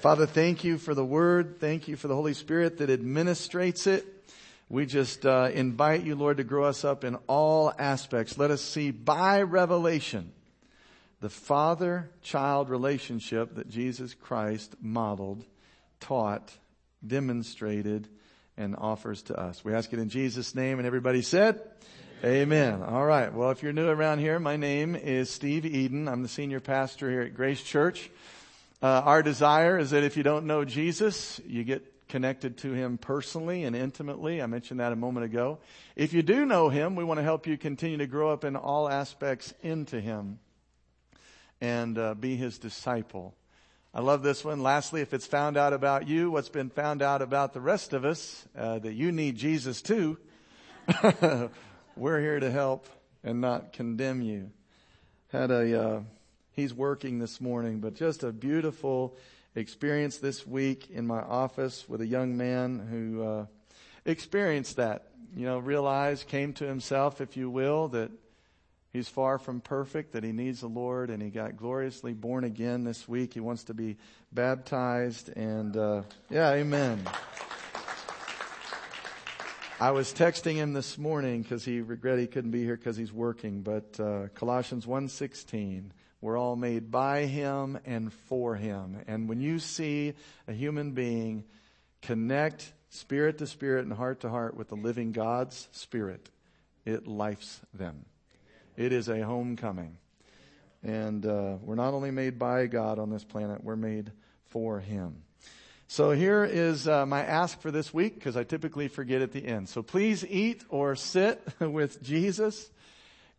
Father, thank you for the word. Thank you for the Holy Spirit that administrates it. We just uh, invite you, Lord, to grow us up in all aspects. Let us see by revelation the father-child relationship that Jesus Christ modeled, taught, demonstrated, and offers to us. We ask it in Jesus' name, and everybody said, Amen. All right. Well, if you're new around here, my name is Steve Eden. I'm the senior pastor here at Grace Church. Uh, our desire is that if you don't know Jesus, you get connected to him personally and intimately. I mentioned that a moment ago. If you do know him, we want to help you continue to grow up in all aspects into him and uh, be his disciple. I love this one. Lastly, if it's found out about you, what's been found out about the rest of us, uh, that you need Jesus too. We're here to help and not condemn you. Had a, uh, he's working this morning, but just a beautiful experience this week in my office with a young man who, uh, experienced that, you know, realized, came to himself, if you will, that he's far from perfect, that he needs the Lord, and he got gloriously born again this week. He wants to be baptized, and, uh, yeah, amen. I was texting him this morning because he regretted he couldn't be here because he's working. But uh, Colossians 1.16, we're all made by him and for him. And when you see a human being connect spirit to spirit and heart to heart with the living God's spirit, it lifes them. It is a homecoming. And uh, we're not only made by God on this planet, we're made for him. So here is uh, my ask for this week because I typically forget at the end. So please eat or sit with Jesus.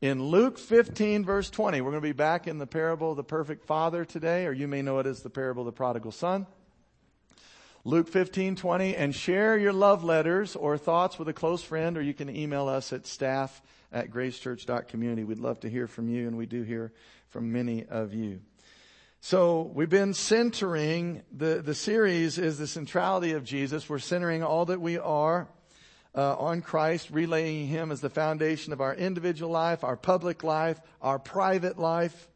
In Luke 15 verse 20, we're going to be back in the parable of the perfect father today, or you may know it as the parable of the prodigal son. Luke 15, 20, and share your love letters or thoughts with a close friend, or you can email us at staff at gracechurch.community. We'd love to hear from you, and we do hear from many of you. So we've been centering, the, the series is the centrality of Jesus. We're centering all that we are uh, on Christ, relaying Him as the foundation of our individual life, our public life, our private life.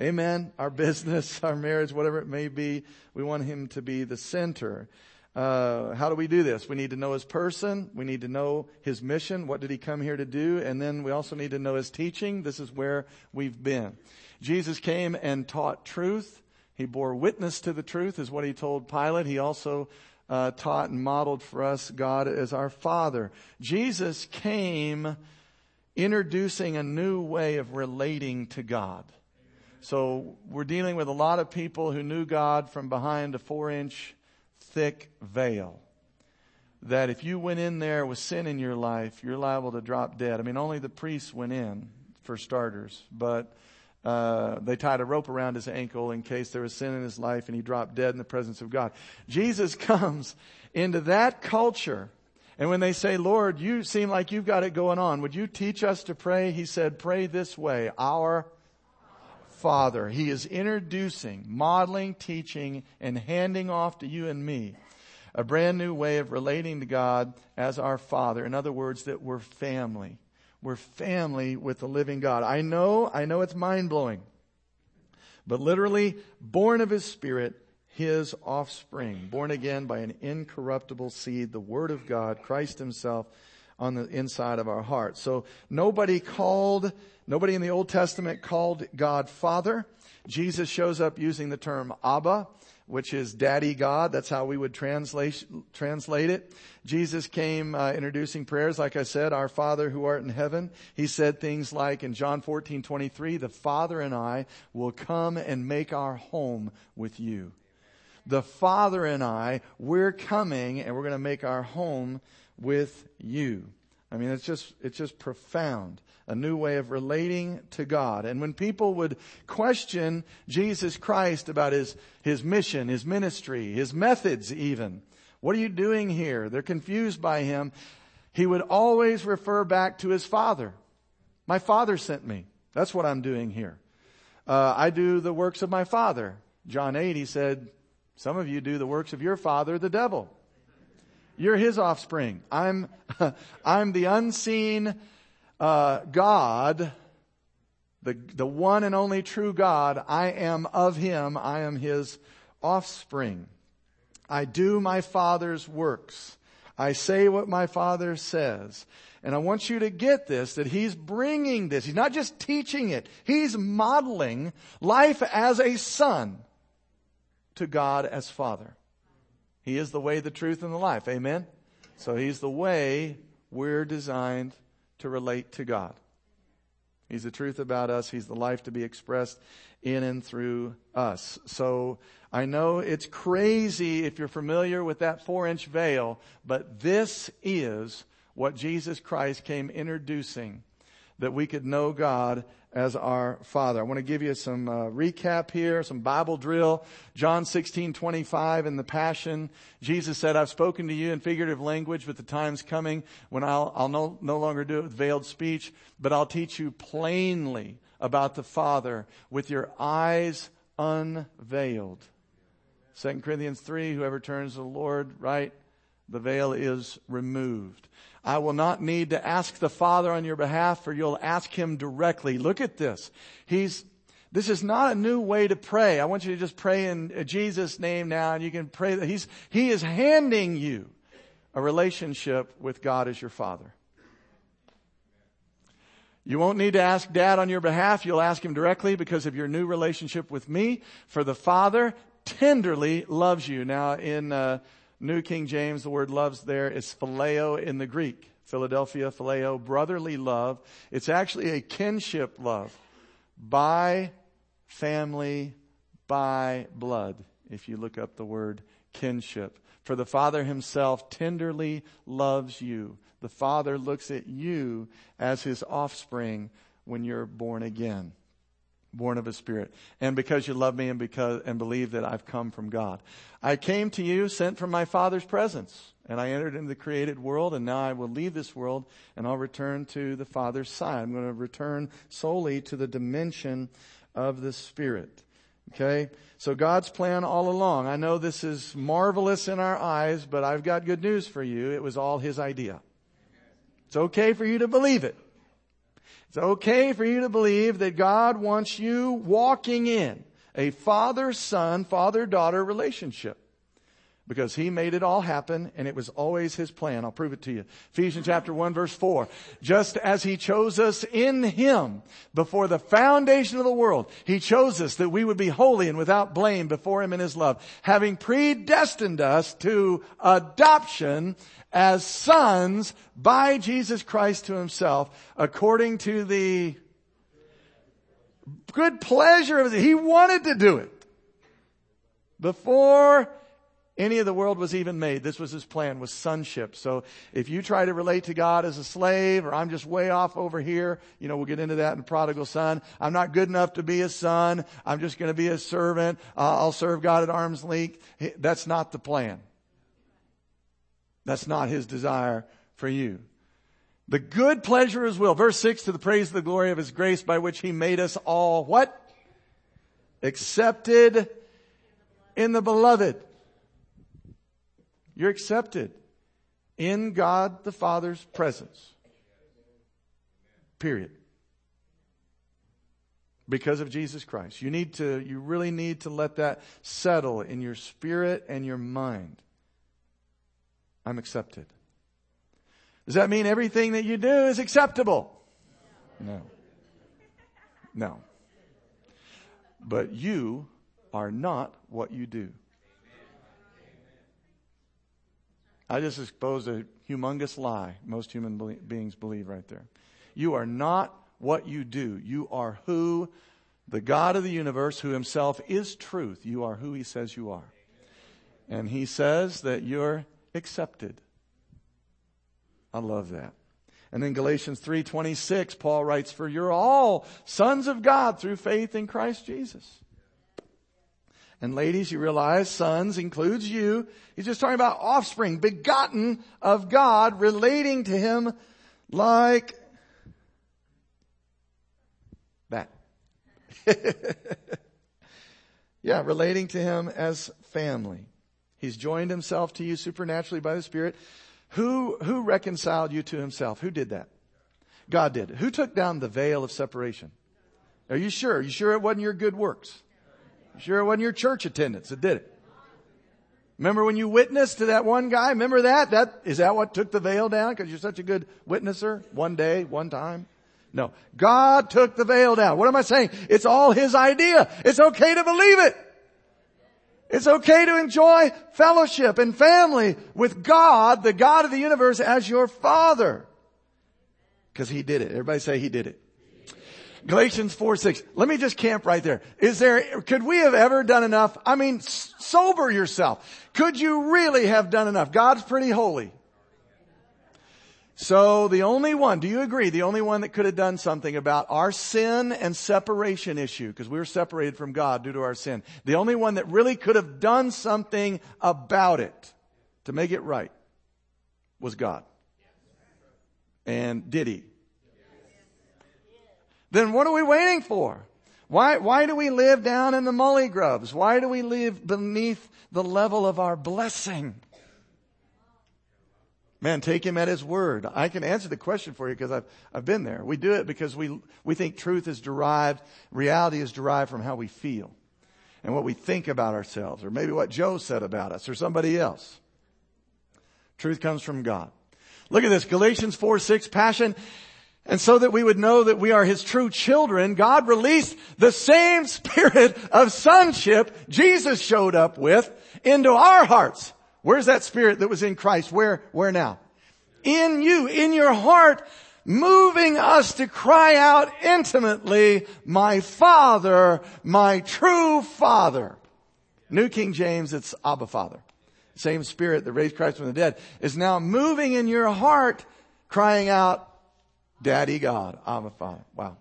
Amen. Our business, our marriage, whatever it may be, we want Him to be the center. Uh, how do we do this? We need to know His person. We need to know His mission. What did He come here to do? And then we also need to know His teaching. This is where we've been. Jesus came and taught truth. He bore witness to the truth is what he told Pilate. He also uh, taught and modeled for us God as our Father. Jesus came introducing a new way of relating to God. So we're dealing with a lot of people who knew God from behind a four inch thick veil. That if you went in there with sin in your life, you're liable to drop dead. I mean, only the priests went in, for starters. But uh, they tied a rope around his ankle in case there was sin in his life and he dropped dead in the presence of God. Jesus comes into that culture. And when they say, Lord, you seem like you've got it going on. Would you teach us to pray? He said, pray this way. Our Father. He is introducing, modeling, teaching, and handing off to you and me a brand new way of relating to God as our Father. In other words, that we're family. We're family with the living God. I know, I know it's mind blowing. But literally, born of his spirit, his offspring, born again by an incorruptible seed, the word of God, Christ himself on the inside of our heart. So nobody called, nobody in the Old Testament called God Father. Jesus shows up using the term Abba which is Daddy God. That's how we would translate, translate it. Jesus came uh, introducing prayers, like I said, our Father who art in heaven. He said things like in John 14, 23, the Father and I will come and make our home with you. The Father and I, we're coming and we're going to make our home with you. I mean, it's just, it's just profound a new way of relating to God. And when people would question Jesus Christ about his, his mission, his ministry, his methods even, what are you doing here? They're confused by him. He would always refer back to his father. My father sent me. That's what I'm doing here. Uh, I do the works of my father. John 8, he said, some of you do the works of your father, the devil. You're his offspring. I'm, I'm the unseen uh, God, the, the one and only true God, I am of him, I am his offspring. I do my father's works. I say what my father says. And I want you to get this, that he's bringing this. He's not just teaching it. He's modeling life as a son to God as father. He is the way, the truth, and the life. Amen? So he's the way we're designed to relate to God. He's the truth about us. He's the life to be expressed in and through us. So I know it's crazy if you're familiar with that four inch veil, but this is what Jesus Christ came introducing that we could know God as our Father. I want to give you some uh, recap here, some Bible drill. John 16, 25 in the Passion. Jesus said, I've spoken to you in figurative language, but the time's coming when I'll, I'll no, no longer do it with veiled speech, but I'll teach you plainly about the Father with your eyes unveiled. 2 Corinthians 3, whoever turns to the Lord, right? The veil is removed. I will not need to ask the Father on your behalf, for you'll ask Him directly. Look at this. He's, this is not a new way to pray. I want you to just pray in Jesus' name now, and you can pray that He's, He is handing you a relationship with God as your Father. You won't need to ask dad on your behalf. You'll ask him directly because of your new relationship with me. For the Father tenderly loves you. Now in, uh, New King James, the word loves there is phileo in the Greek. Philadelphia, phileo, brotherly love. It's actually a kinship love by family, by blood, if you look up the word kinship. For the Father himself tenderly loves you. The Father looks at you as his offspring when you're born again born of a spirit and because you love me and because and believe that I've come from God. I came to you sent from my father's presence and I entered into the created world and now I will leave this world and I'll return to the father's side. I'm going to return solely to the dimension of the spirit. Okay? So God's plan all along. I know this is marvelous in our eyes, but I've got good news for you. It was all his idea. It's okay for you to believe it. It's okay for you to believe that God wants you walking in a father-son, father-daughter relationship. Because he made it all happen and it was always his plan. I'll prove it to you. Ephesians chapter 1 verse 4. Just as he chose us in him before the foundation of the world, he chose us that we would be holy and without blame before him in his love, having predestined us to adoption as sons by Jesus Christ to himself according to the good pleasure of the, he wanted to do it before any of the world was even made. This was his plan, was sonship. So if you try to relate to God as a slave, or I'm just way off over here, you know, we'll get into that in prodigal son. I'm not good enough to be a son. I'm just going to be a servant. Uh, I'll serve God at arm's length. That's not the plan. That's not his desire for you. The good pleasure of his will. Verse 6, to the praise of the glory of his grace by which he made us all what? Accepted in the beloved. You're accepted in God the Father's presence. Period. Because of Jesus Christ. You need to, you really need to let that settle in your spirit and your mind. I'm accepted. Does that mean everything that you do is acceptable? No. No. But you are not what you do. I just exposed a humongous lie most human beings believe right there. You are not what you do. You are who the God of the universe, who himself is truth. You are who he says you are. And he says that you're accepted. I love that. And in Galatians 3:26 Paul writes for you're all sons of God through faith in Christ Jesus. And ladies, you realize sons includes you. He's just talking about offspring, begotten of God, relating to him like that. yeah, relating to him as family. He's joined himself to you supernaturally by the Spirit. Who, who reconciled you to himself? Who did that? God did. Who took down the veil of separation? Are you sure? Are you sure it wasn't your good works? Sure it wasn't your church attendance that did it? Remember when you witnessed to that one guy? Remember that? That, is that what took the veil down? Cause you're such a good witnesser? One day, one time? No. God took the veil down. What am I saying? It's all His idea. It's okay to believe it. It's okay to enjoy fellowship and family with God, the God of the universe, as your Father. Cause He did it. Everybody say He did it. Galatians 4, 6. Let me just camp right there. Is there, could we have ever done enough? I mean, sober yourself. Could you really have done enough? God's pretty holy. So the only one, do you agree, the only one that could have done something about our sin and separation issue, because we were separated from God due to our sin, the only one that really could have done something about it to make it right was God. And did he? Then what are we waiting for? Why, why do we live down in the mully grubs? Why do we live beneath the level of our blessing? Man, take him at his word. I can answer the question for you because I've, I've been there. We do it because we, we think truth is derived, reality is derived from how we feel and what we think about ourselves or maybe what Joe said about us or somebody else. Truth comes from God. Look at this, Galatians 4, 6, passion. And so that we would know that we are His true children, God released the same spirit of sonship Jesus showed up with into our hearts. Where's that spirit that was in Christ? Where, where now? In you, in your heart, moving us to cry out intimately, my Father, my true Father. New King James, it's Abba Father. Same spirit that raised Christ from the dead is now moving in your heart, crying out, Daddy God, Abba Father. Wow.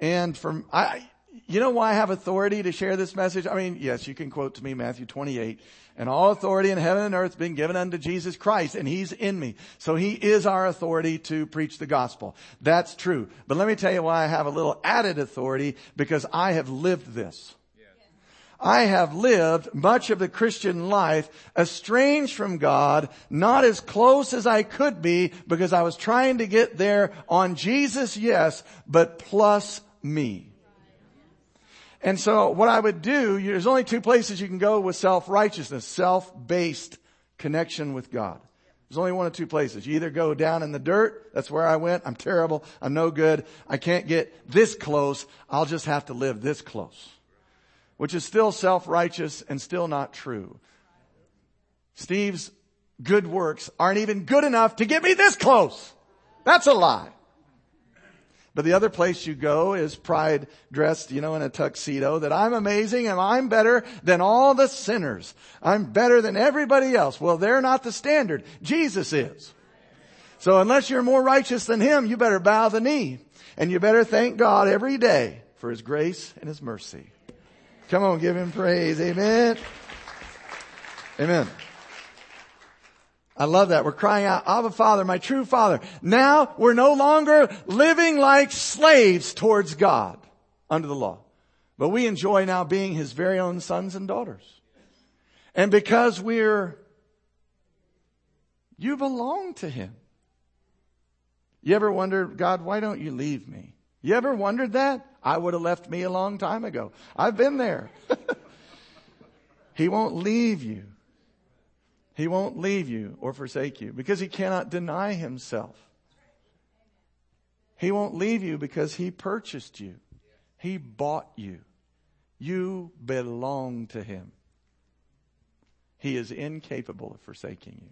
And from, I, you know why I have authority to share this message? I mean, yes, you can quote to me Matthew 28. And all authority in heaven and earth been given unto Jesus Christ and He's in me. So He is our authority to preach the gospel. That's true. But let me tell you why I have a little added authority because I have lived this. I have lived much of the Christian life estranged from God, not as close as I could be because I was trying to get there on Jesus, yes, but plus me. And so what I would do, there's only two places you can go with self-righteousness, self-based connection with God. There's only one of two places. You either go down in the dirt, that's where I went, I'm terrible, I'm no good, I can't get this close, I'll just have to live this close which is still self-righteous and still not true. Steve's good works aren't even good enough to get me this close. That's a lie. But the other place you go is pride dressed, you know, in a tuxedo that I'm amazing and I'm better than all the sinners. I'm better than everybody else. Well, they're not the standard. Jesus is. So unless you're more righteous than him, you better bow the knee and you better thank God every day for his grace and his mercy. Come on, give him praise. Amen. Amen. I love that. We're crying out, Abba Father, my true Father. Now we're no longer living like slaves towards God under the law. But we enjoy now being His very own sons and daughters. And because we're, you belong to Him. You ever wonder, God, why don't you leave me? You ever wondered that? I would have left me a long time ago. I've been there. he won't leave you. He won't leave you or forsake you because he cannot deny himself. He won't leave you because he purchased you. He bought you. You belong to him. He is incapable of forsaking you.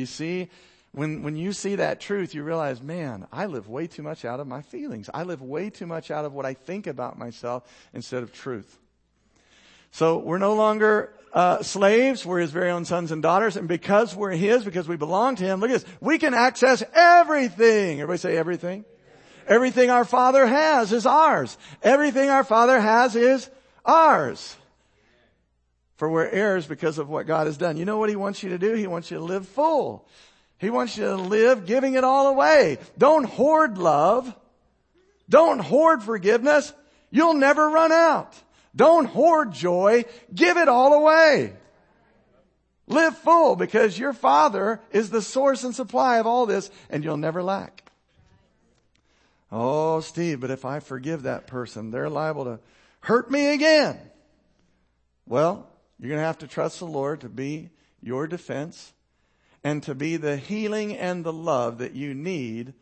You see, when, when you see that truth, you realize, man, I live way too much out of my feelings. I live way too much out of what I think about myself instead of truth. So we're no longer uh, slaves. We're his very own sons and daughters. And because we're his, because we belong to him, look at this. We can access everything. Everybody say everything. Everything our Father has is ours. Everything our Father has is ours. For we're heirs because of what God has done. You know what He wants you to do? He wants you to live full. He wants you to live giving it all away. Don't hoard love. Don't hoard forgiveness. You'll never run out. Don't hoard joy. Give it all away. Live full because your father is the source and supply of all this and you'll never lack. Oh, Steve, but if I forgive that person, they're liable to hurt me again. Well, you're going to have to trust the Lord to be your defense and to be the healing and the love that you need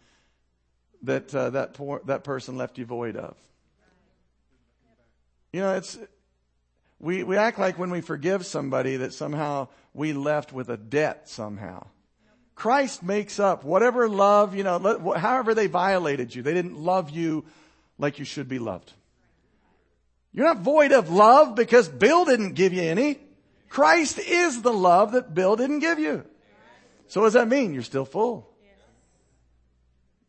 that uh, that poor, that person left you void of. You know, it's we we act like when we forgive somebody that somehow we left with a debt somehow. Christ makes up whatever love, you know, however they violated you. They didn't love you like you should be loved. You're not void of love because Bill didn't give you any. Christ is the love that Bill didn't give you. So what does that mean? You're still full.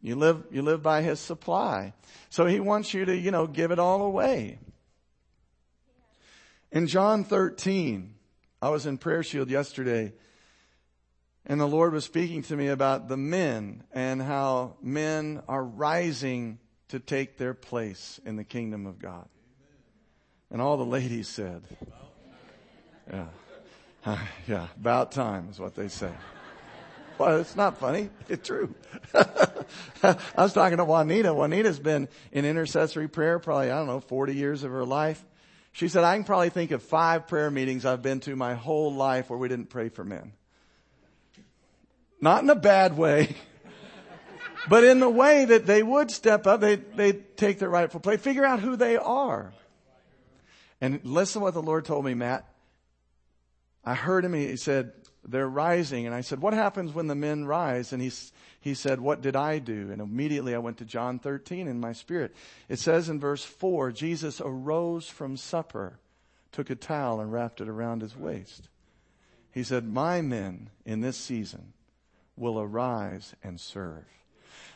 You live, you live by his supply. So he wants you to, you know, give it all away. In John 13, I was in Prayer Shield yesterday, and the Lord was speaking to me about the men and how men are rising to take their place in the kingdom of God. And all the ladies said, yeah, yeah, about time is what they say. Well, it's not funny. It's true. I was talking to Juanita. Juanita's been in intercessory prayer probably, I don't know, 40 years of her life. She said, I can probably think of five prayer meetings I've been to my whole life where we didn't pray for men. Not in a bad way, but in the way that they would step up, they, they take their rightful place, figure out who they are. And listen to what the Lord told me, Matt. I heard him, he said, they're rising. And I said, what happens when the men rise? And he, he said, what did I do? And immediately I went to John 13 in my spirit. It says in verse 4, Jesus arose from supper, took a towel and wrapped it around his waist. He said, my men in this season will arise and serve.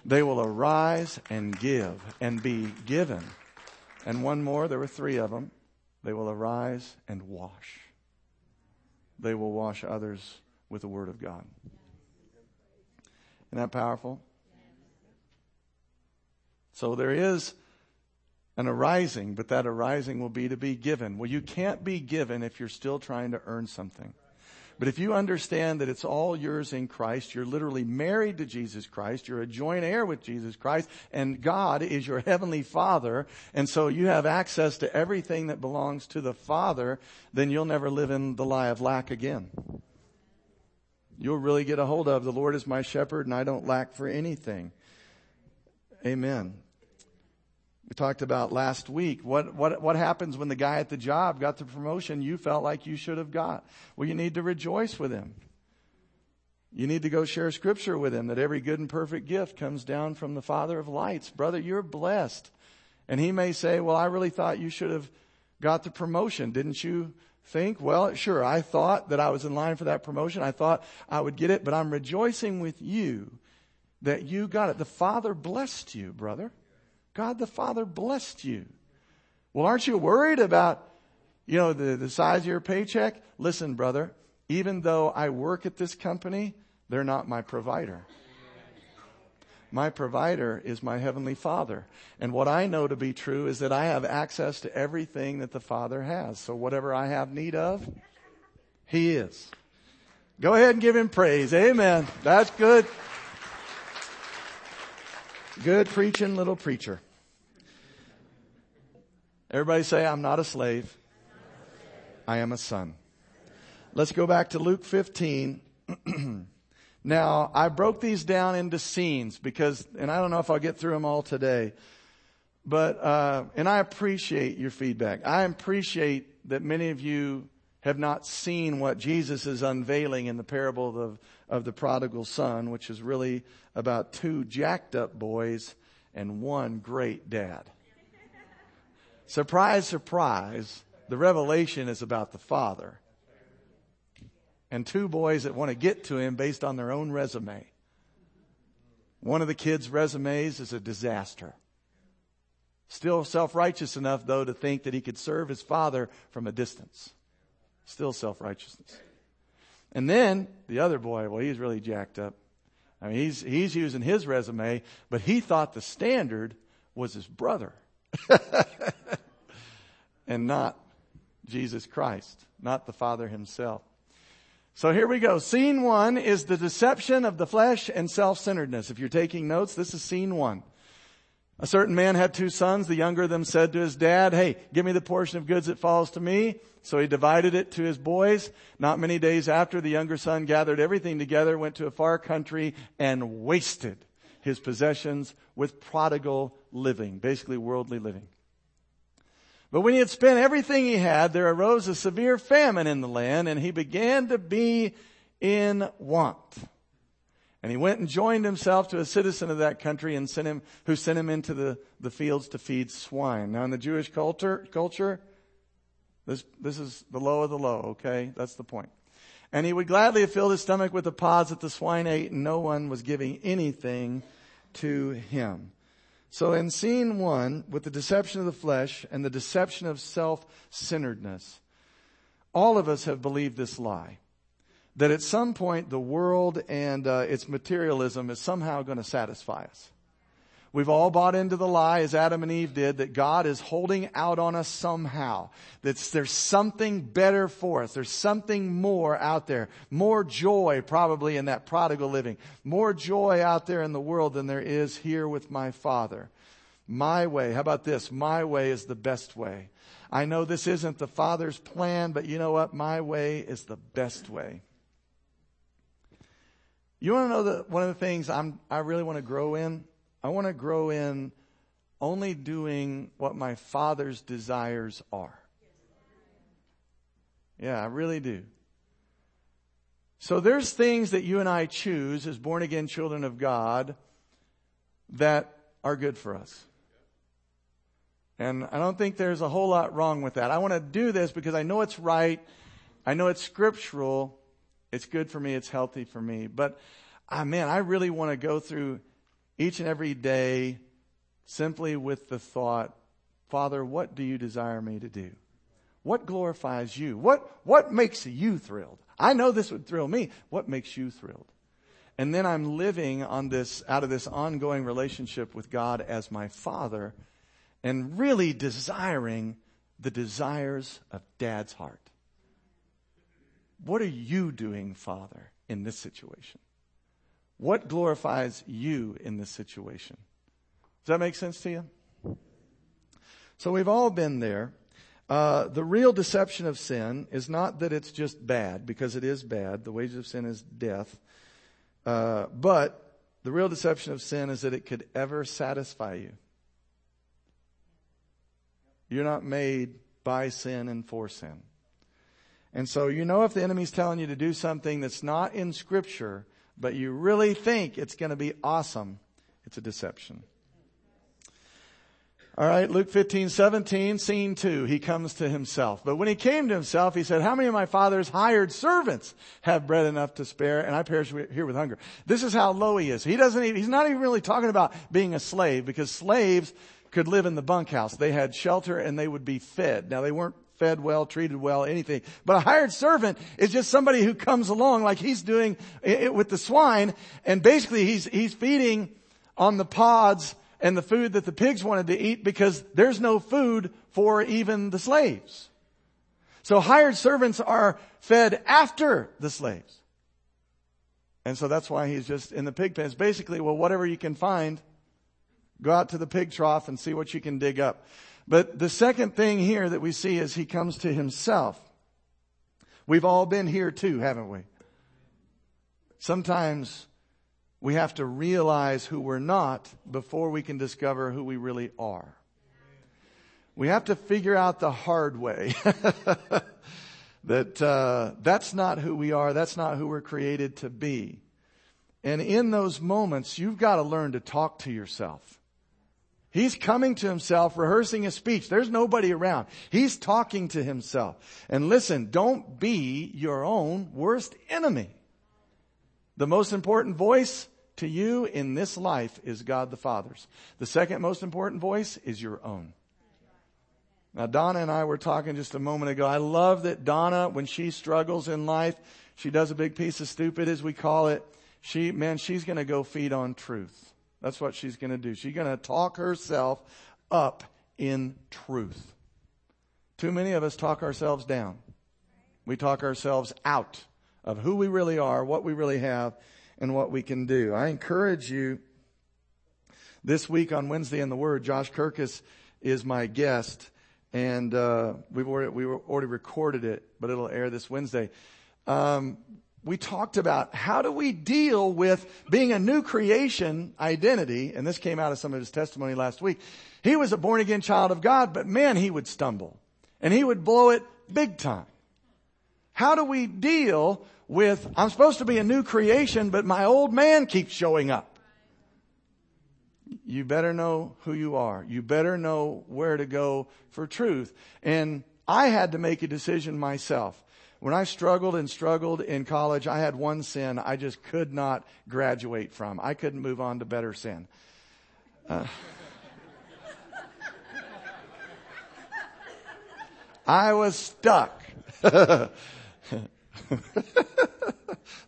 They will arise and give and be given. And one more, there were three of them. They will arise and wash. They will wash others with the Word of God. Isn't that powerful? So there is an arising, but that arising will be to be given. Well, you can't be given if you're still trying to earn something. But if you understand that it's all yours in Christ, you're literally married to Jesus Christ, you're a joint heir with Jesus Christ, and God is your heavenly Father, and so you have access to everything that belongs to the Father, then you'll never live in the lie of lack again. You'll really get a hold of the Lord is my shepherd and I don't lack for anything. Amen. We talked about last week. What, what, what happens when the guy at the job got the promotion you felt like you should have got? Well, you need to rejoice with him. You need to go share scripture with him that every good and perfect gift comes down from the Father of lights. Brother, you're blessed. And he may say, well, I really thought you should have got the promotion. Didn't you think? Well, sure, I thought that I was in line for that promotion. I thought I would get it, but I'm rejoicing with you that you got it. The Father blessed you, brother. God the Father blessed you. Well, aren't you worried about, you know, the, the size of your paycheck? Listen, brother, even though I work at this company, they're not my provider. My provider is my heavenly father. And what I know to be true is that I have access to everything that the father has. So whatever I have need of, he is. Go ahead and give him praise. Amen. That's good. Good preaching little preacher. Everybody say, I'm not a slave. I am a son. Let's go back to Luke 15. now, I broke these down into scenes because, and I don't know if I'll get through them all today, but, uh, and I appreciate your feedback. I appreciate that many of you have not seen what Jesus is unveiling in the parable of, of the prodigal son, which is really about two jacked up boys and one great dad. surprise, surprise, the revelation is about the father. And two boys that want to get to him based on their own resume. One of the kids' resumes is a disaster. Still self-righteous enough though to think that he could serve his father from a distance. Still self-righteousness. And then the other boy, well, he's really jacked up. I mean, he's, he's using his resume, but he thought the standard was his brother and not Jesus Christ, not the Father himself. So here we go. Scene one is the deception of the flesh and self-centeredness. If you're taking notes, this is scene one. A certain man had two sons. The younger of them said to his dad, Hey, give me the portion of goods that falls to me. So he divided it to his boys. Not many days after, the younger son gathered everything together, went to a far country, and wasted his possessions with prodigal living, basically worldly living. But when he had spent everything he had, there arose a severe famine in the land, and he began to be in want. And he went and joined himself to a citizen of that country and sent him, who sent him into the, the fields to feed swine. Now in the Jewish culture, culture, this, this is the low of the low, okay? That's the point. And he would gladly have filled his stomach with the pods that the swine ate and no one was giving anything to him. So in scene one, with the deception of the flesh and the deception of self-centeredness, all of us have believed this lie that at some point the world and uh, its materialism is somehow going to satisfy us. We've all bought into the lie, as Adam and Eve did, that God is holding out on us somehow. That there's something better for us. There's something more out there. More joy probably in that prodigal living. More joy out there in the world than there is here with my Father. My way, how about this? My way is the best way. I know this isn't the Father's plan, but you know what? My way is the best way. You want to know that one of the things I'm, I really want to grow in? I want to grow in only doing what my Father's desires are. Yeah, I really do. So there's things that you and I choose as born again children of God that are good for us. And I don't think there's a whole lot wrong with that. I want to do this because I know it's right. I know it's scriptural. It's good for me. It's healthy for me. But, ah, man, I really want to go through each and every day simply with the thought, Father, what do you desire me to do? What glorifies you? What, what makes you thrilled? I know this would thrill me. What makes you thrilled? And then I'm living on this, out of this ongoing relationship with God as my Father and really desiring the desires of Dad's heart. What are you doing, Father, in this situation? What glorifies you in this situation? Does that make sense to you? So we've all been there. Uh, the real deception of sin is not that it's just bad, because it is bad. The wages of sin is death. Uh, but the real deception of sin is that it could ever satisfy you. You're not made by sin and for sin. And so you know if the enemy's telling you to do something that's not in scripture, but you really think it's going to be awesome, it's a deception. All right, Luke 15, 17, scene two. He comes to himself. But when he came to himself, he said, how many of my father's hired servants have bread enough to spare and I perish here with hunger? This is how low he is. He doesn't even, he's not even really talking about being a slave because slaves could live in the bunkhouse. They had shelter and they would be fed. Now they weren't fed well, treated well, anything. But a hired servant is just somebody who comes along like he's doing it with the swine and basically he's, he's feeding on the pods and the food that the pigs wanted to eat because there's no food for even the slaves. So hired servants are fed after the slaves. And so that's why he's just in the pig pens. Basically, well, whatever you can find, go out to the pig trough and see what you can dig up. But the second thing here that we see is he comes to himself. We've all been here too, haven't we? Sometimes we have to realize who we're not before we can discover who we really are. We have to figure out the hard way that uh, that's not who we are. That's not who we're created to be. And in those moments, you've got to learn to talk to yourself. He's coming to himself, rehearsing a speech. There's nobody around. He's talking to himself. And listen, don't be your own worst enemy. The most important voice to you in this life is God the Father's. The second most important voice is your own. Now Donna and I were talking just a moment ago. I love that Donna, when she struggles in life, she does a big piece of stupid as we call it. She, man, she's gonna go feed on truth. That's what she's going to do. She's going to talk herself up in truth. Too many of us talk ourselves down. We talk ourselves out of who we really are, what we really have, and what we can do. I encourage you This week on Wednesday in the Word, Josh Kirkus is my guest, and uh, we've already, we already recorded it, but it'll air this Wednesday. Um, we talked about how do we deal with being a new creation identity, and this came out of some of his testimony last week. He was a born again child of God, but man, he would stumble. And he would blow it big time. How do we deal with, I'm supposed to be a new creation, but my old man keeps showing up? You better know who you are. You better know where to go for truth. And I had to make a decision myself. When I struggled and struggled in college, I had one sin I just could not graduate from. I couldn't move on to better sin. Uh, I was stuck.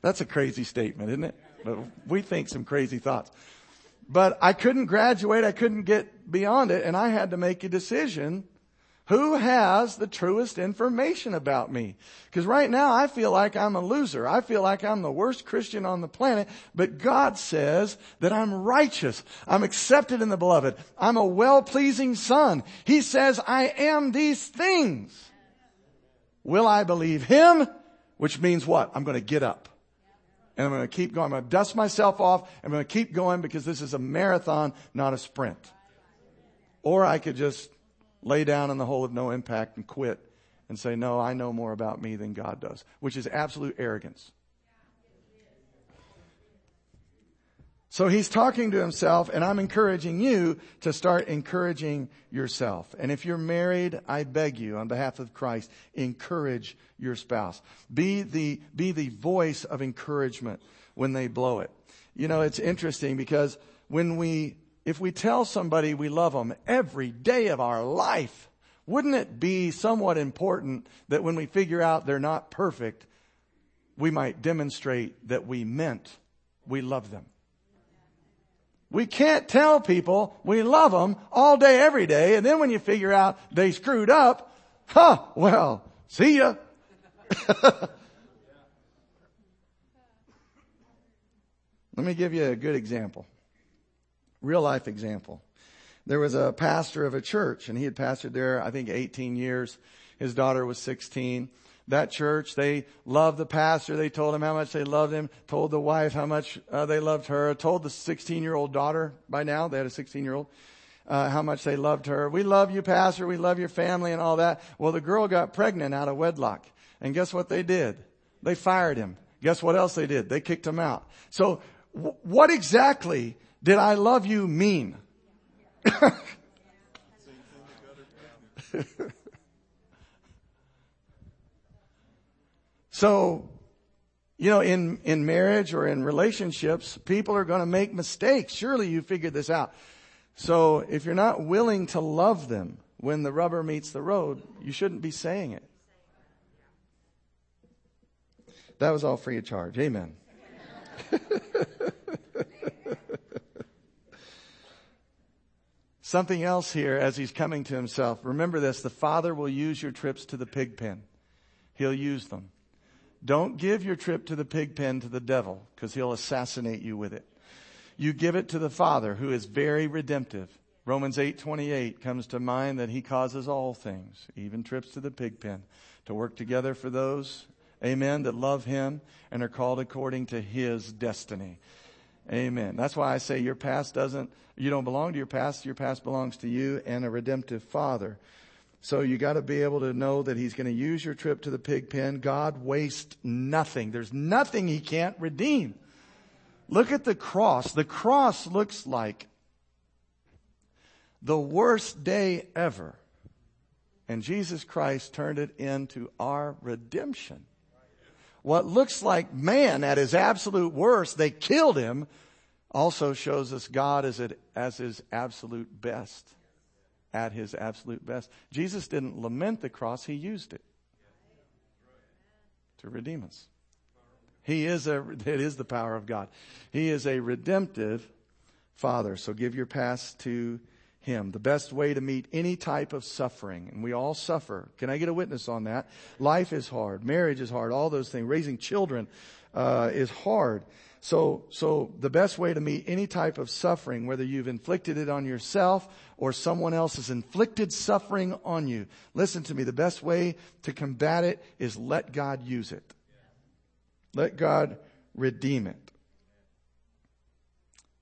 That's a crazy statement, isn't it? But we think some crazy thoughts. But I couldn't graduate. I couldn't get beyond it. And I had to make a decision who has the truest information about me? Because right now I feel like I'm a loser. I feel like I'm the worst Christian on the planet, but God says that I'm righteous. I'm accepted in the beloved. I'm a well-pleasing son. He says I am these things. Will I believe him? Which means what? I'm going to get up. And I'm going to keep going. I'm going to dust myself off. I'm going to keep going because this is a marathon, not a sprint. Or I could just lay down in the hole of no impact and quit and say, no, I know more about me than God does, which is absolute arrogance. So he's talking to himself and I'm encouraging you to start encouraging yourself. And if you're married, I beg you on behalf of Christ, encourage your spouse. Be the, be the voice of encouragement when they blow it. You know, it's interesting because when we if we tell somebody we love them every day of our life, wouldn't it be somewhat important that when we figure out they're not perfect, we might demonstrate that we meant we love them? We can't tell people we love them all day, every day, and then when you figure out they screwed up, huh, well, see ya. Let me give you a good example real life example. There was a pastor of a church and he had pastored there, I think 18 years. His daughter was 16. That church, they loved the pastor. They told him how much they loved him, told the wife how much uh, they loved her, told the 16 year old daughter by now, they had a 16 year old, uh, how much they loved her. We love you, pastor. We love your family and all that. Well, the girl got pregnant out of wedlock. And guess what they did? They fired him. Guess what else they did? They kicked him out. So w- what exactly did I love you mean? so, you know, in, in marriage or in relationships, people are going to make mistakes. Surely you figured this out. So if you're not willing to love them when the rubber meets the road, you shouldn't be saying it. That was all free of charge. Amen. Something else here as he's coming to himself. Remember this, the Father will use your trips to the pig pen. He'll use them. Don't give your trip to the pig pen to the devil because he'll assassinate you with it. You give it to the Father who is very redemptive. Romans 8:28 comes to mind that he causes all things, even trips to the pig pen, to work together for those, amen, that love him and are called according to his destiny. Amen. That's why I say your past doesn't, you don't belong to your past. Your past belongs to you and a redemptive father. So you got to be able to know that he's going to use your trip to the pig pen. God wastes nothing. There's nothing he can't redeem. Look at the cross. The cross looks like the worst day ever. And Jesus Christ turned it into our redemption what looks like man at his absolute worst, they killed him, also shows us God as, it, as his absolute best. At his absolute best. Jesus didn't lament the cross, he used it to redeem us. He is a, it is the power of God. He is a redemptive father. So give your past to him. The best way to meet any type of suffering. And we all suffer. Can I get a witness on that? Life is hard. Marriage is hard. All those things. Raising children, uh, is hard. So, so the best way to meet any type of suffering, whether you've inflicted it on yourself or someone else has inflicted suffering on you, listen to me. The best way to combat it is let God use it. Let God redeem it.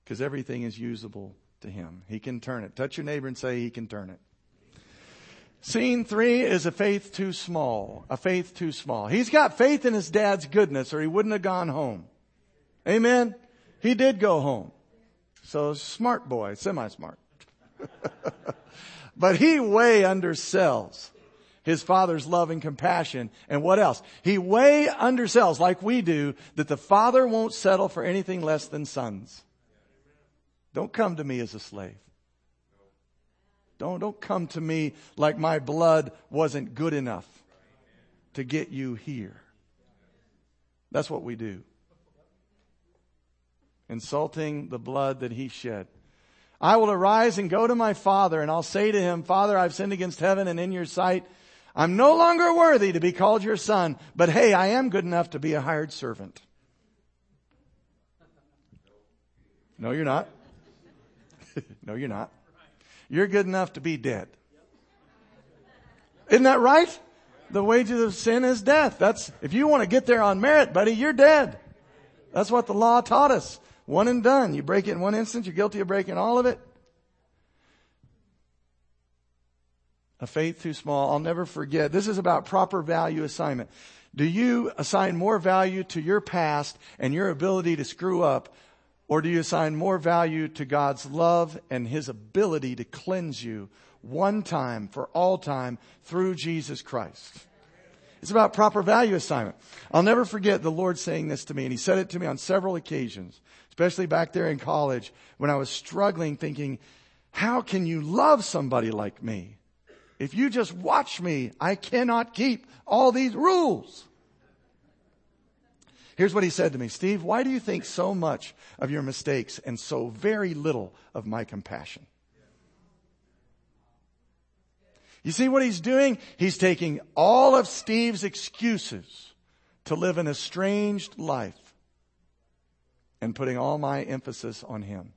Because everything is usable to him. He can turn it. Touch your neighbor and say he can turn it. Scene three is a faith too small. A faith too small. He's got faith in his dad's goodness or he wouldn't have gone home. Amen. He did go home. So smart boy, semi-smart. but he way undersells his father's love and compassion. And what else? He way undersells, like we do, that the father won't settle for anything less than sons. Don't come to me as a slave. Don't, don't come to me like my blood wasn't good enough to get you here. That's what we do. Insulting the blood that he shed. I will arise and go to my father and I'll say to him, Father, I've sinned against heaven and in your sight. I'm no longer worthy to be called your son, but hey, I am good enough to be a hired servant. No, you're not. no, you're not. You're good enough to be dead. Isn't that right? The wages of sin is death. That's, if you want to get there on merit, buddy, you're dead. That's what the law taught us. One and done. You break it in one instance, you're guilty of breaking all of it. A faith too small. I'll never forget. This is about proper value assignment. Do you assign more value to your past and your ability to screw up or do you assign more value to God's love and His ability to cleanse you one time for all time through Jesus Christ? It's about proper value assignment. I'll never forget the Lord saying this to me, and He said it to me on several occasions, especially back there in college when I was struggling thinking, how can you love somebody like me? If you just watch me, I cannot keep all these rules. Here's what he said to me Steve, why do you think so much of your mistakes and so very little of my compassion? You see what he's doing? He's taking all of Steve's excuses to live an estranged life and putting all my emphasis on him.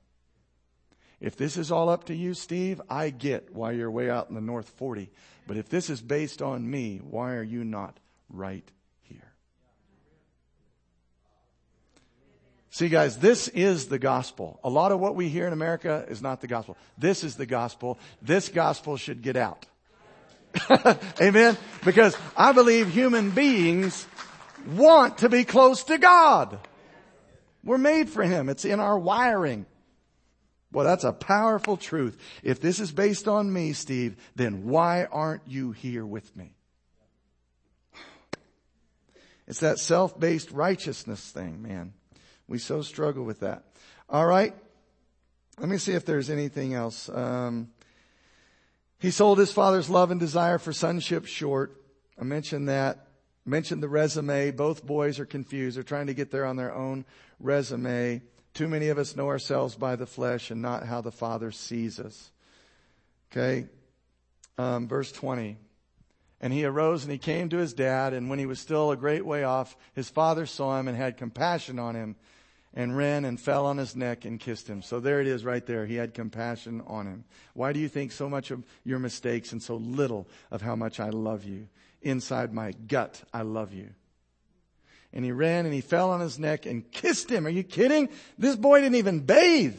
If this is all up to you, Steve, I get why you're way out in the North 40. But if this is based on me, why are you not right See guys, this is the gospel. A lot of what we hear in America is not the gospel. This is the gospel. This gospel should get out. Amen? Because I believe human beings want to be close to God. We're made for Him. It's in our wiring. Well, that's a powerful truth. If this is based on me, Steve, then why aren't you here with me? It's that self-based righteousness thing, man. We so struggle with that. All right. Let me see if there's anything else. Um, he sold his father's love and desire for sonship short. I mentioned that. Mentioned the resume. Both boys are confused. They're trying to get there on their own resume. Too many of us know ourselves by the flesh and not how the Father sees us. Okay. Um, verse 20. And he arose and he came to his dad, and when he was still a great way off, his father saw him and had compassion on him and ran and fell on his neck and kissed him. So there it is right there. He had compassion on him. Why do you think so much of your mistakes and so little of how much I love you? Inside my gut, I love you. And he ran and he fell on his neck and kissed him. Are you kidding? This boy didn't even bathe.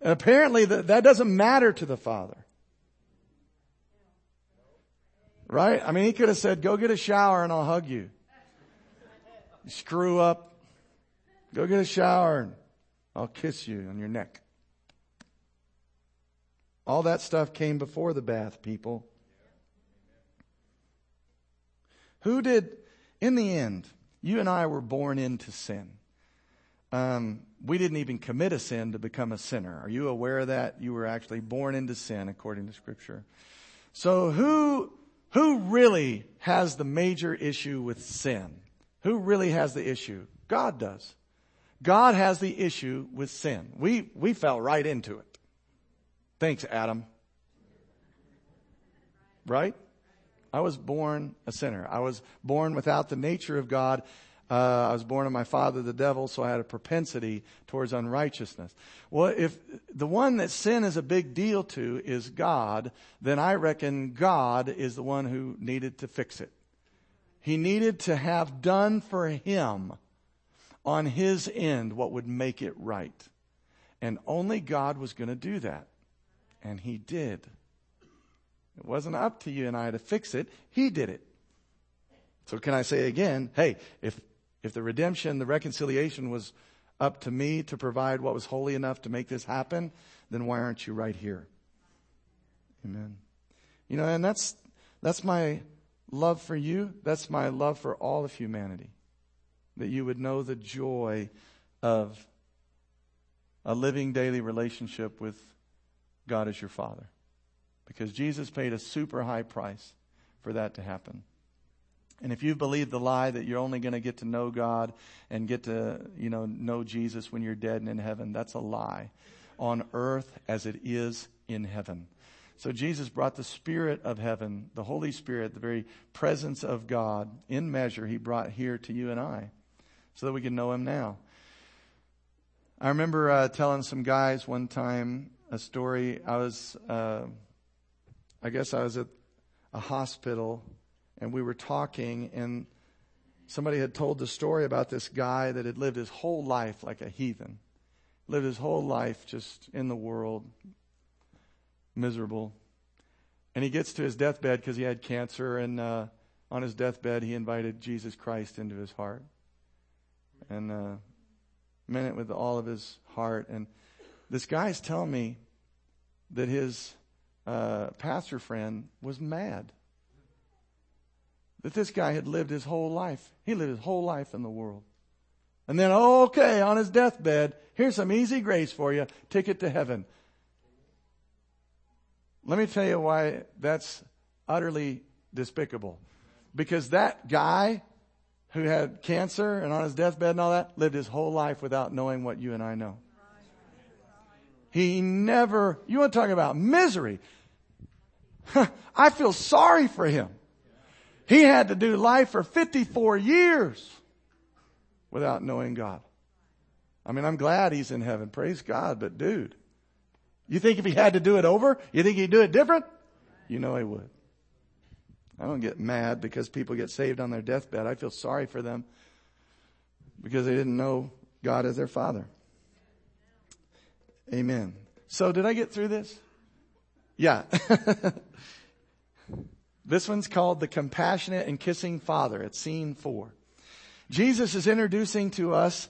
And apparently that, that doesn't matter to the father. Right? I mean, he could have said, go get a shower and I'll hug you. you screw up, Go get a shower and I'll kiss you on your neck. All that stuff came before the bath, people. Who did, in the end, you and I were born into sin. Um, we didn't even commit a sin to become a sinner. Are you aware of that? You were actually born into sin according to scripture. So who, who really has the major issue with sin? Who really has the issue? God does. God has the issue with sin. We, we fell right into it. Thanks, Adam. Right? I was born a sinner. I was born without the nature of God. Uh, I was born of my father, the devil, so I had a propensity towards unrighteousness. Well, if the one that sin is a big deal to is God, then I reckon God is the one who needed to fix it. He needed to have done for him on his end what would make it right. And only God was going to do that. And he did. It wasn't up to you and I to fix it. He did it. So can I say again, hey, if, if the redemption, the reconciliation was up to me to provide what was holy enough to make this happen, then why aren't you right here? Amen. You know, and that's, that's my love for you. That's my love for all of humanity. That you would know the joy of a living daily relationship with God as your Father. Because Jesus paid a super high price for that to happen. And if you believe the lie that you're only going to get to know God and get to, you know, know Jesus when you're dead and in heaven, that's a lie. On earth as it is in heaven. So Jesus brought the Spirit of heaven, the Holy Spirit, the very presence of God in measure, He brought here to you and I so that we can know Him now. I remember uh, telling some guys one time a story. I was, uh, I guess I was at a hospital and we were talking and somebody had told the story about this guy that had lived his whole life like a heathen. Lived his whole life just in the world, miserable. And he gets to his deathbed because he had cancer and, uh, on his deathbed, he invited Jesus Christ into his heart. And, uh, meant it with all of his heart. And this guy's telling me that his, uh, pastor friend was mad that this guy had lived his whole life. He lived his whole life in the world. And then, okay, on his deathbed, here's some easy grace for you. Ticket to heaven. Let me tell you why that's utterly despicable. Because that guy who had cancer and on his deathbed and all that lived his whole life without knowing what you and I know. He never, you want to talk about misery. I feel sorry for him. He had to do life for 54 years without knowing God. I mean, I'm glad he's in heaven. Praise God. But dude, you think if he had to do it over, you think he'd do it different? You know he would. I don't get mad because people get saved on their deathbed. I feel sorry for them because they didn't know God as their father. Amen. So did I get through this? Yeah. This one's called the compassionate and kissing father. It's scene four. Jesus is introducing to us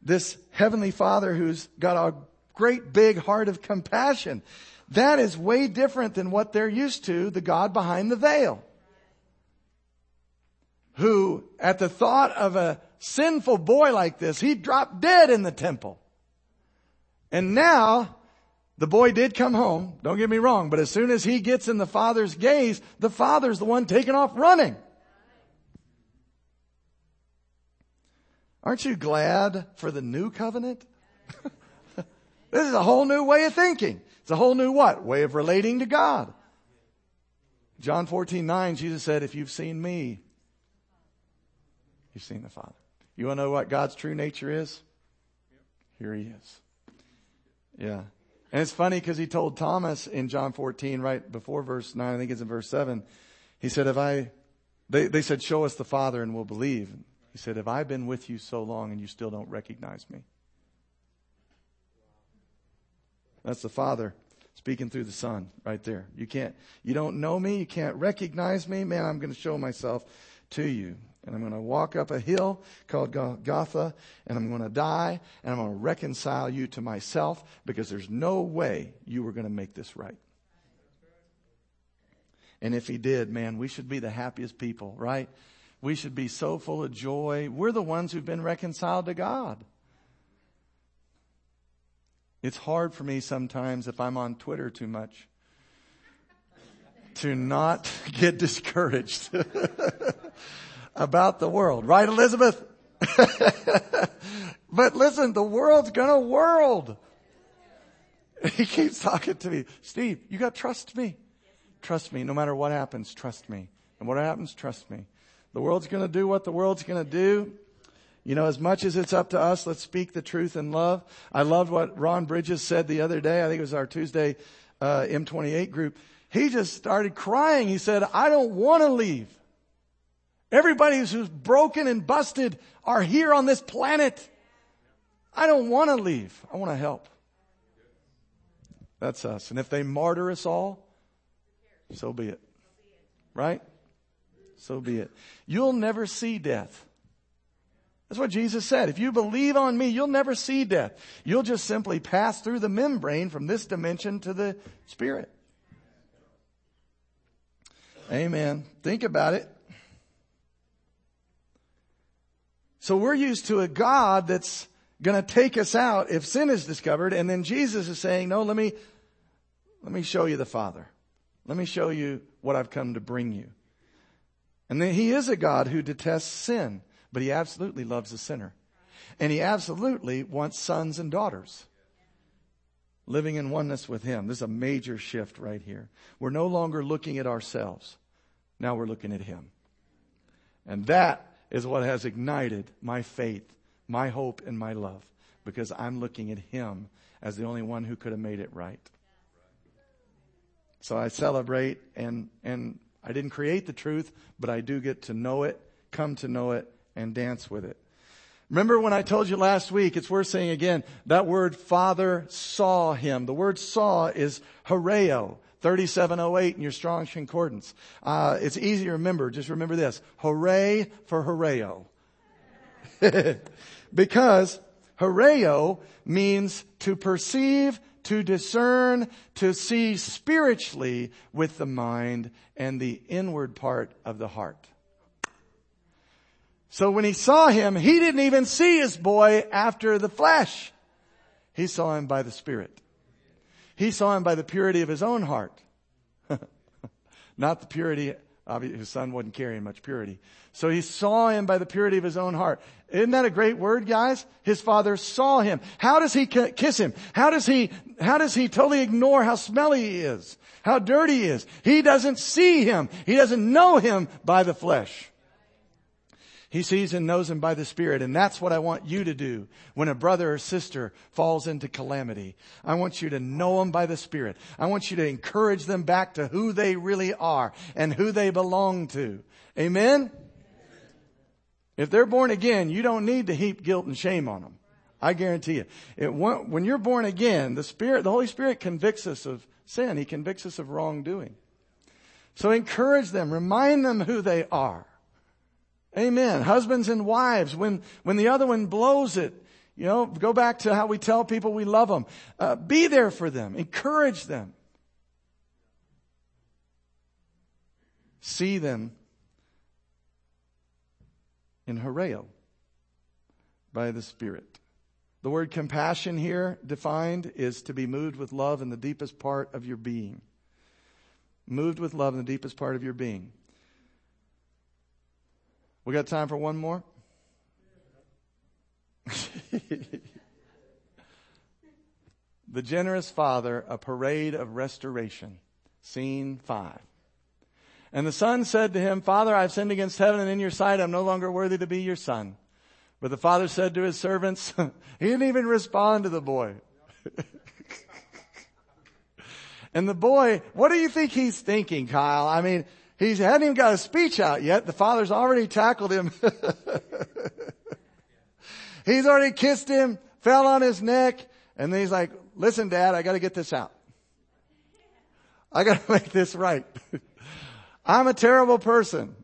this heavenly father who's got a great big heart of compassion. That is way different than what they're used to, the God behind the veil. Who, at the thought of a sinful boy like this, he dropped dead in the temple. And now, the boy did come home, don't get me wrong, but as soon as he gets in the father's gaze, the father's the one taking off running. Aren't you glad for the new covenant? this is a whole new way of thinking. It's a whole new what? Way of relating to God. John 14, 9, Jesus said, if you've seen me, you've seen the Father. You want to know what God's true nature is? Here he is. Yeah. And it's funny because he told Thomas in John 14, right before verse 9, I think it's in verse 7, he said, if I, they, they said, show us the Father and we'll believe. He said, have I been with you so long and you still don't recognize me? That's the Father speaking through the Son right there. You can't, you don't know me. You can't recognize me. Man, I'm going to show myself to you and I'm going to walk up a hill called Golgotha and I'm going to die and I'm going to reconcile you to myself because there's no way you were going to make this right. And if he did, man, we should be the happiest people, right? We should be so full of joy. We're the ones who've been reconciled to God. It's hard for me sometimes if I'm on Twitter too much to not get discouraged. about the world. Right, Elizabeth? but listen, the world's gonna world. He keeps talking to me. Steve, you got to trust me. Trust me. No matter what happens, trust me. And what happens, trust me. The world's to do what the world's to do. You know, as much as it's up to us, let's speak the truth in love. I loved what Ron Bridges said the other day. I think it was our Tuesday uh, M28 group. He just started crying. He said, I don't want to leave. Everybody who's broken and busted are here on this planet. I don't want to leave. I want to help. That's us. And if they martyr us all, so be it. Right? So be it. You'll never see death. That's what Jesus said. If you believe on me, you'll never see death. You'll just simply pass through the membrane from this dimension to the spirit. Amen. Think about it. So we're used to a God that's going to take us out if sin is discovered. And then Jesus is saying, no, let me, let me show you the Father. Let me show you what I've come to bring you. And then he is a God who detests sin. But he absolutely loves the sinner. And he absolutely wants sons and daughters living in oneness with him. This is a major shift right here. We're no longer looking at ourselves. Now we're looking at him. And that is what has ignited my faith, my hope, and my love because I'm looking at him as the only one who could have made it right. So I celebrate and, and I didn't create the truth, but I do get to know it, come to know it, and dance with it. Remember when I told you last week, it's worth saying again, that word father saw him. The word saw is horeo. 3708 in your Strong's Concordance. Uh, it's easy to remember. Just remember this. Hooray for horeo. because horeo means to perceive, to discern, to see spiritually with the mind and the inward part of the heart. So when he saw him, he didn't even see his boy after the flesh. He saw him by the Spirit. He saw him by the purity of his own heart. Not the purity, his son wasn't carrying much purity. So he saw him by the purity of his own heart. Isn't that a great word, guys? His father saw him. How does he kiss him? How does he, how does he totally ignore how smelly he is? How dirty he is? He doesn't see him. He doesn't know him by the flesh. He sees and knows him by the Spirit. And that's what I want you to do when a brother or sister falls into calamity. I want you to know them by the Spirit. I want you to encourage them back to who they really are and who they belong to. Amen? If they're born again, you don't need to heap guilt and shame on them. I guarantee you. It, when you're born again, the Spirit, the Holy Spirit convicts us of sin. He convicts us of wrongdoing. So encourage them. Remind them who they are. Amen. Husbands and wives, when, when the other one blows it, you know, go back to how we tell people we love them. Uh, be there for them. Encourage them. See them in Horeo by the Spirit. The word compassion here defined is to be moved with love in the deepest part of your being. Moved with love in the deepest part of your being. We got time for one more? the generous father, a parade of restoration. Scene five. And the son said to him, Father, I've sinned against heaven and in your sight. I'm no longer worthy to be your son. But the father said to his servants, he didn't even respond to the boy. and the boy, what do you think he's thinking, Kyle? I mean, he hadn't even got a speech out yet. The father's already tackled him. he's already kissed him, fell on his neck, and then he's like, listen, dad, I gotta get this out. I gotta make this right. I'm a terrible person.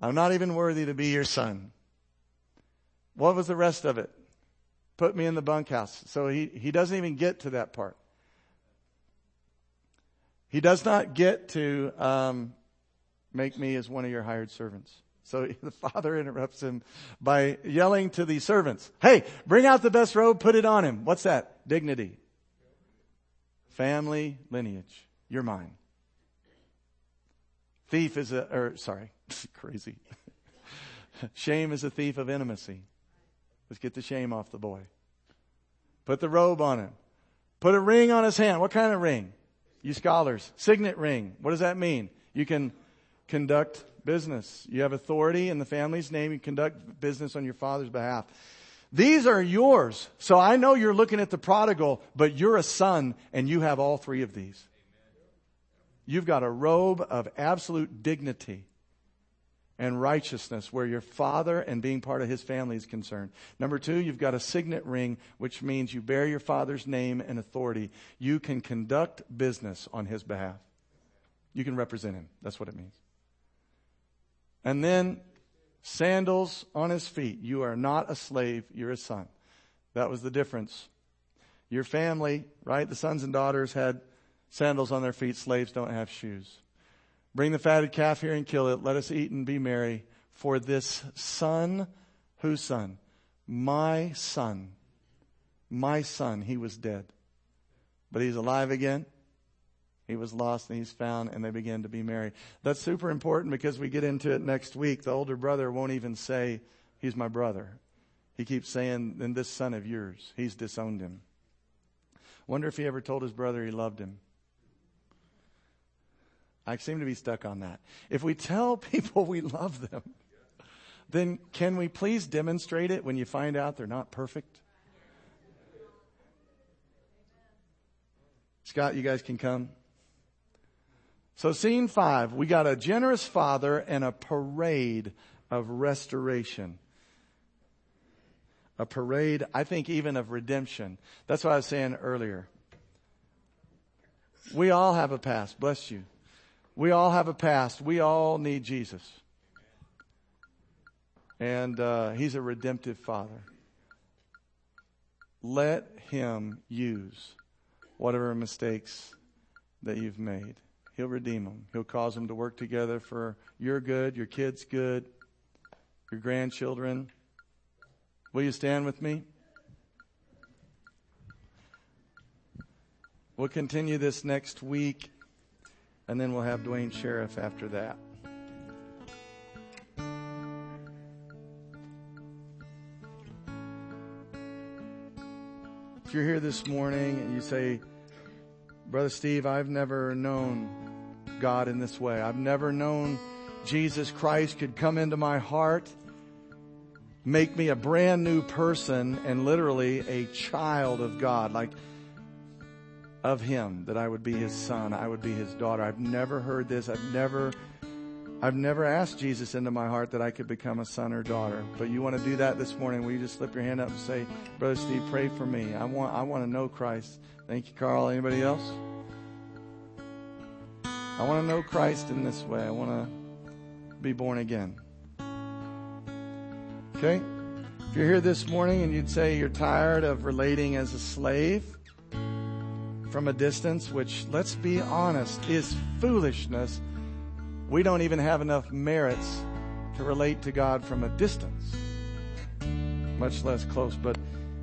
I'm not even worthy to be your son. What was the rest of it? Put me in the bunkhouse. So he, he doesn't even get to that part. He does not get to um, make me as one of your hired servants. So the father interrupts him by yelling to the servants, Hey, bring out the best robe, put it on him. What's that? Dignity. Family lineage. You're mine. Thief is a, or sorry, crazy. shame is a thief of intimacy. Let's get the shame off the boy. Put the robe on him. Put a ring on his hand. What kind of ring? You scholars. Signet ring. What does that mean? You can conduct business. You have authority in the family's name. You conduct business on your father's behalf. These are yours. So I know you're looking at the prodigal, but you're a son and you have all three of these. You've got a robe of absolute dignity and righteousness where your father and being part of his family is concerned. Number two, you've got a signet ring, which means you bear your father's name and authority. You can conduct business on his behalf. You can represent him. That's what it means. And then sandals on his feet. You are not a slave, you're a son. That was the difference. Your family, right? The sons and daughters had sandals on their feet. Slaves don't have shoes. Bring the fatted calf here and kill it. Let us eat and be merry. For this son, whose son? My son. My son, he was dead. But he's alive again. He was lost and he's found and they began to be merry. That's super important because we get into it next week. The older brother won't even say, he's my brother. He keeps saying, then this son of yours, he's disowned him. Wonder if he ever told his brother he loved him. I seem to be stuck on that. If we tell people we love them, then can we please demonstrate it when you find out they're not perfect? Scott, you guys can come. So scene five, we got a generous father and a parade of restoration. A parade, I think even of redemption. That's what I was saying earlier. We all have a past. Bless you. We all have a past. We all need Jesus. And uh, He's a redemptive Father. Let Him use whatever mistakes that you've made. He'll redeem them. He'll cause them to work together for your good, your kids' good, your grandchildren. Will you stand with me? We'll continue this next week and then we'll have Duane Sheriff after that. If you're here this morning and you say, Brother Steve, I've never known God in this way. I've never known Jesus Christ could come into my heart, make me a brand new person and literally a child of God. Like, of him that I would be his son, I would be his daughter. I've never heard this. I've never I've never asked Jesus into my heart that I could become a son or daughter. But you want to do that this morning, will you just slip your hand up and say, Brother Steve, pray for me. I want I want to know Christ. Thank you, Carl. Anybody else? I want to know Christ in this way. I want to be born again. Okay? If you're here this morning and you'd say you're tired of relating as a slave, from a distance, which, let's be honest, is foolishness. We don't even have enough merits to relate to God from a distance, much less close. But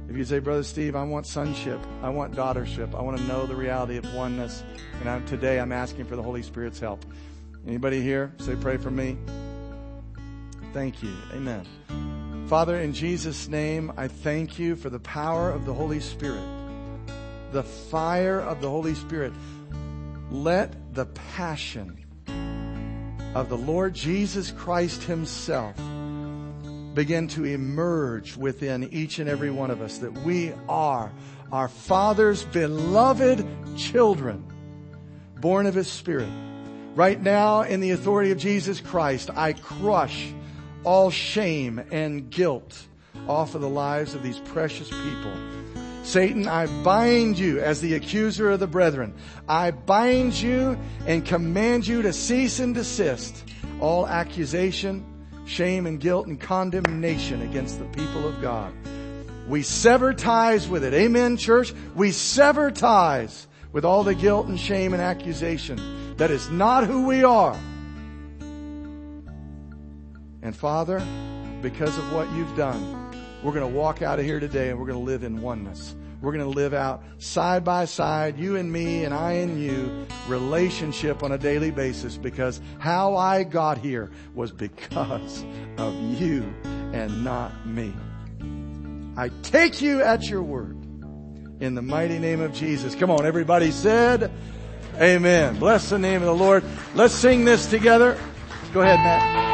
if you say, Brother Steve, I want sonship, I want daughtership, I want to know the reality of oneness, and I'm, today I'm asking for the Holy Spirit's help. Anybody here? Say, pray for me. Thank you. Amen. Father, in Jesus' name, I thank you for the power of the Holy Spirit the fire of the Holy Spirit. Let the passion of the Lord Jesus Christ himself begin to emerge within each and every one of us that we are our Father's beloved children, born of His Spirit. Right now, in the authority of Jesus Christ, I crush all shame and guilt off of the lives of these precious people Satan, I bind you as the accuser of the brethren. I bind you and command you to cease and desist all accusation, shame and guilt and condemnation against the people of God. We sever ties with it. Amen, church. We sever ties with all the guilt and shame and accusation. That is not who we are. And Father, because of what you've done, we're going to walk out of here today and we're going to live in oneness. We're going to live out side by side, you and me and I and you, relationship on a daily basis because how I got here was because of you and not me. I take you at your word. in the mighty name of Jesus. Come on, everybody said, Amen. Bless the name of the Lord. Let's sing this together. Go ahead, Matt.